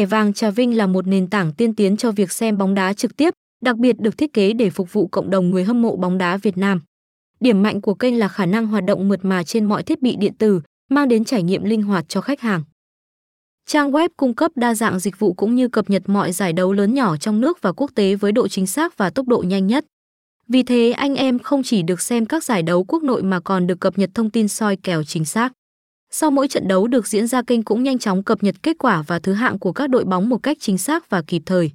Thẻ vàng Trà Vinh là một nền tảng tiên tiến cho việc xem bóng đá trực tiếp, đặc biệt được thiết kế để phục vụ cộng đồng người hâm mộ bóng đá Việt Nam. Điểm mạnh của kênh là khả năng hoạt động mượt mà trên mọi thiết bị điện tử, mang đến trải nghiệm linh hoạt cho khách hàng. Trang web cung cấp đa dạng dịch vụ cũng như cập nhật mọi giải đấu lớn nhỏ trong nước và quốc tế với độ chính xác và tốc độ nhanh nhất. Vì thế anh em không chỉ được xem các giải đấu quốc nội mà còn được cập nhật thông tin soi kèo chính xác. Sau mỗi trận đấu được diễn ra, kênh cũng nhanh chóng cập nhật kết quả và thứ hạng của các đội bóng một cách chính xác và kịp thời.